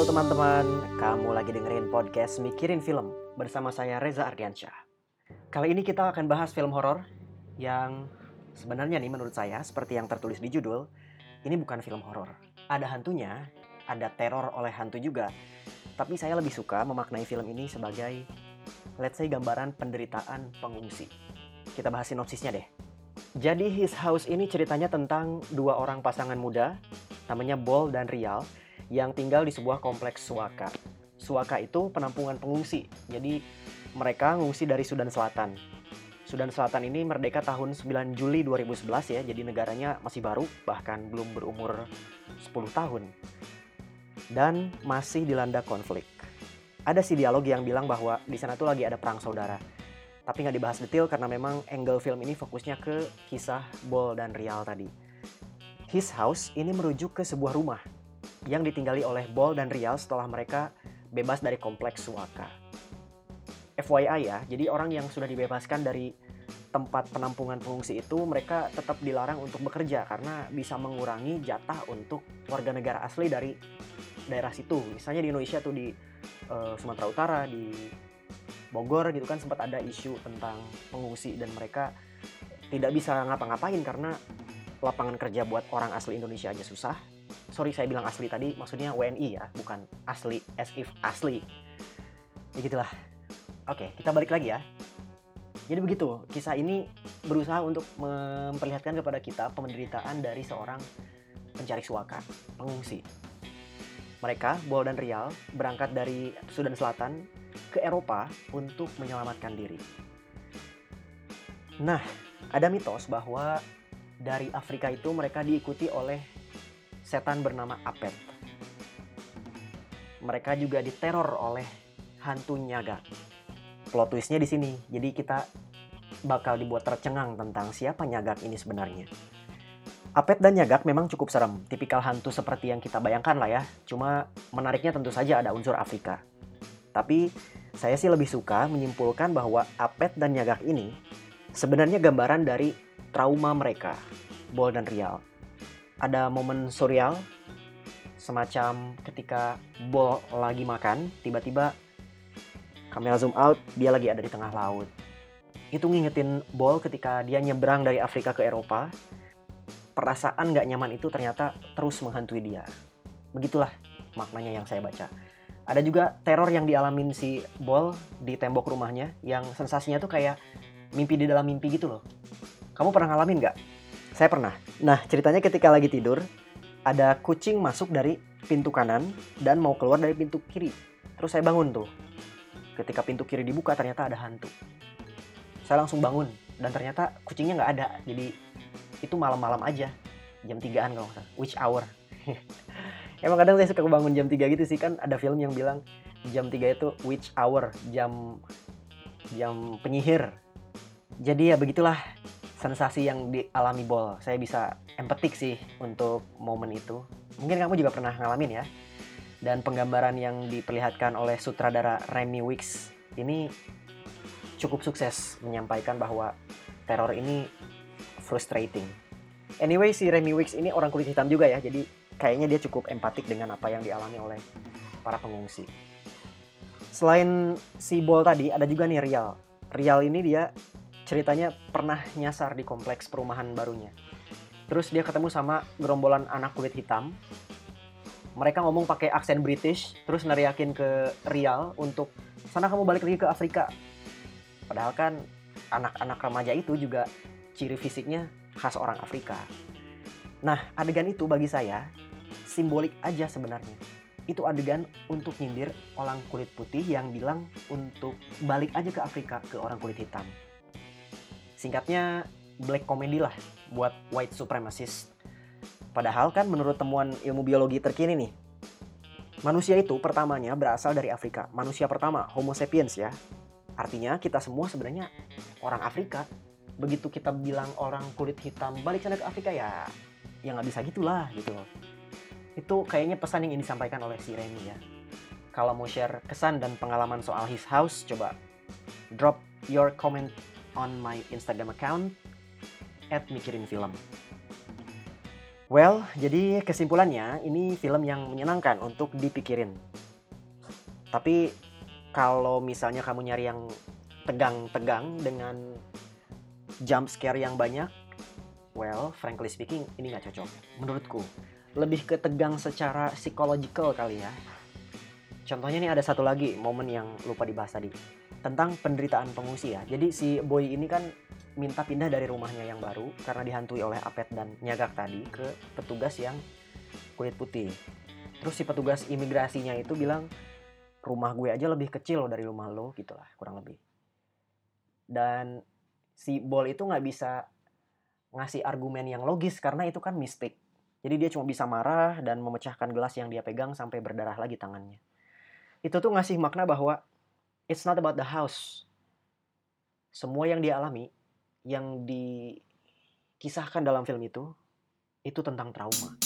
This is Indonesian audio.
Halo teman-teman, kamu lagi dengerin podcast Mikirin Film bersama saya Reza Ardiansyah. Kali ini kita akan bahas film horor yang sebenarnya nih menurut saya seperti yang tertulis di judul, ini bukan film horor. Ada hantunya, ada teror oleh hantu juga, tapi saya lebih suka memaknai film ini sebagai let's say gambaran penderitaan pengungsi. Kita bahas sinopsisnya deh. Jadi His House ini ceritanya tentang dua orang pasangan muda namanya Bol dan Rial yang tinggal di sebuah kompleks Suaka. Suaka itu penampungan pengungsi. Jadi mereka mengungsi dari Sudan Selatan. Sudan Selatan ini merdeka tahun 9 Juli 2011 ya, jadi negaranya masih baru, bahkan belum berumur 10 tahun. Dan masih dilanda konflik. Ada sih dialog yang bilang bahwa di sana tuh lagi ada perang saudara. Tapi nggak dibahas detail karena memang angle film ini fokusnya ke kisah Bol dan Rial tadi. His House ini merujuk ke sebuah rumah yang ditinggali oleh Bol dan Rial setelah mereka bebas dari kompleks Suaka. FYI ya, jadi orang yang sudah dibebaskan dari tempat penampungan pengungsi itu mereka tetap dilarang untuk bekerja karena bisa mengurangi jatah untuk warga negara asli dari daerah situ. Misalnya di Indonesia tuh di uh, Sumatera Utara, di Bogor gitu kan sempat ada isu tentang pengungsi dan mereka tidak bisa ngapa-ngapain karena lapangan kerja buat orang asli Indonesia aja susah sorry saya bilang asli tadi maksudnya WNI ya bukan asli as if asli. Ya gitulah. Oke kita balik lagi ya. Jadi begitu kisah ini berusaha untuk memperlihatkan kepada kita penderitaan dari seorang pencari suaka pengungsi. Mereka Bol dan Rial berangkat dari Sudan Selatan ke Eropa untuk menyelamatkan diri. Nah, ada mitos bahwa dari Afrika itu mereka diikuti oleh setan bernama Apet. Mereka juga diteror oleh hantu nyaga. Plot twistnya di sini, jadi kita bakal dibuat tercengang tentang siapa nyagak ini sebenarnya. Apet dan nyagak memang cukup serem, tipikal hantu seperti yang kita bayangkan lah ya. Cuma menariknya tentu saja ada unsur Afrika. Tapi saya sih lebih suka menyimpulkan bahwa Apet dan nyagak ini sebenarnya gambaran dari trauma mereka, Bol dan Rial ada momen surreal semacam ketika Bol lagi makan, tiba-tiba kamera zoom out, dia lagi ada di tengah laut. Itu ngingetin Bol ketika dia nyebrang dari Afrika ke Eropa. Perasaan gak nyaman itu ternyata terus menghantui dia. Begitulah maknanya yang saya baca. Ada juga teror yang dialamin si Bol di tembok rumahnya yang sensasinya tuh kayak mimpi di dalam mimpi gitu loh. Kamu pernah ngalamin gak? Saya pernah. Nah, ceritanya ketika lagi tidur, ada kucing masuk dari pintu kanan dan mau keluar dari pintu kiri. Terus saya bangun tuh. Ketika pintu kiri dibuka, ternyata ada hantu. Saya langsung bangun dan ternyata kucingnya nggak ada. Jadi itu malam-malam aja, jam 3-an kalau nggak. Which hour? Emang kadang saya suka bangun jam 3 gitu sih kan ada film yang bilang jam 3 itu which hour, jam jam penyihir. Jadi ya begitulah sensasi yang dialami Bol. Saya bisa empatik sih untuk momen itu. Mungkin kamu juga pernah ngalamin ya. Dan penggambaran yang diperlihatkan oleh sutradara Remy Wicks ini cukup sukses menyampaikan bahwa teror ini frustrating. Anyway, si Remy Wicks ini orang kulit hitam juga ya, jadi kayaknya dia cukup empatik dengan apa yang dialami oleh para pengungsi. Selain si Bol tadi, ada juga nih Rial. Rial ini dia ceritanya pernah nyasar di kompleks perumahan barunya. Terus dia ketemu sama gerombolan anak kulit hitam. Mereka ngomong pakai aksen British, terus neriakin ke Rial untuk sana kamu balik lagi ke Afrika. Padahal kan anak-anak remaja itu juga ciri fisiknya khas orang Afrika. Nah, adegan itu bagi saya simbolik aja sebenarnya. Itu adegan untuk nyindir orang kulit putih yang bilang untuk balik aja ke Afrika ke orang kulit hitam. Singkatnya black comedy lah buat white supremacist. Padahal kan menurut temuan ilmu biologi terkini nih, manusia itu pertamanya berasal dari Afrika. Manusia pertama, Homo sapiens ya. Artinya kita semua sebenarnya orang Afrika. Begitu kita bilang orang kulit hitam balik sana ke Afrika ya, ya nggak bisa gitulah gitu loh. Itu kayaknya pesan yang ingin disampaikan oleh si Remy ya. Kalau mau share kesan dan pengalaman soal his house, coba drop your comment on my Instagram account at mikirin film. Well, jadi kesimpulannya ini film yang menyenangkan untuk dipikirin. Tapi kalau misalnya kamu nyari yang tegang-tegang dengan jump scare yang banyak, well, frankly speaking, ini nggak cocok. Menurutku, lebih ke tegang secara psychological kali ya. Contohnya nih ada satu lagi momen yang lupa dibahas tadi tentang penderitaan pengungsi ya. Jadi si boy ini kan minta pindah dari rumahnya yang baru karena dihantui oleh Apet dan Nyagak tadi ke petugas yang kulit putih. Terus si petugas imigrasinya itu bilang rumah gue aja lebih kecil loh dari rumah lo gitulah kurang lebih. Dan si Bol itu nggak bisa ngasih argumen yang logis karena itu kan mistik. Jadi dia cuma bisa marah dan memecahkan gelas yang dia pegang sampai berdarah lagi tangannya. Itu tuh ngasih makna bahwa it's not about the house. Semua yang dia alami, yang dikisahkan dalam film itu, itu tentang trauma.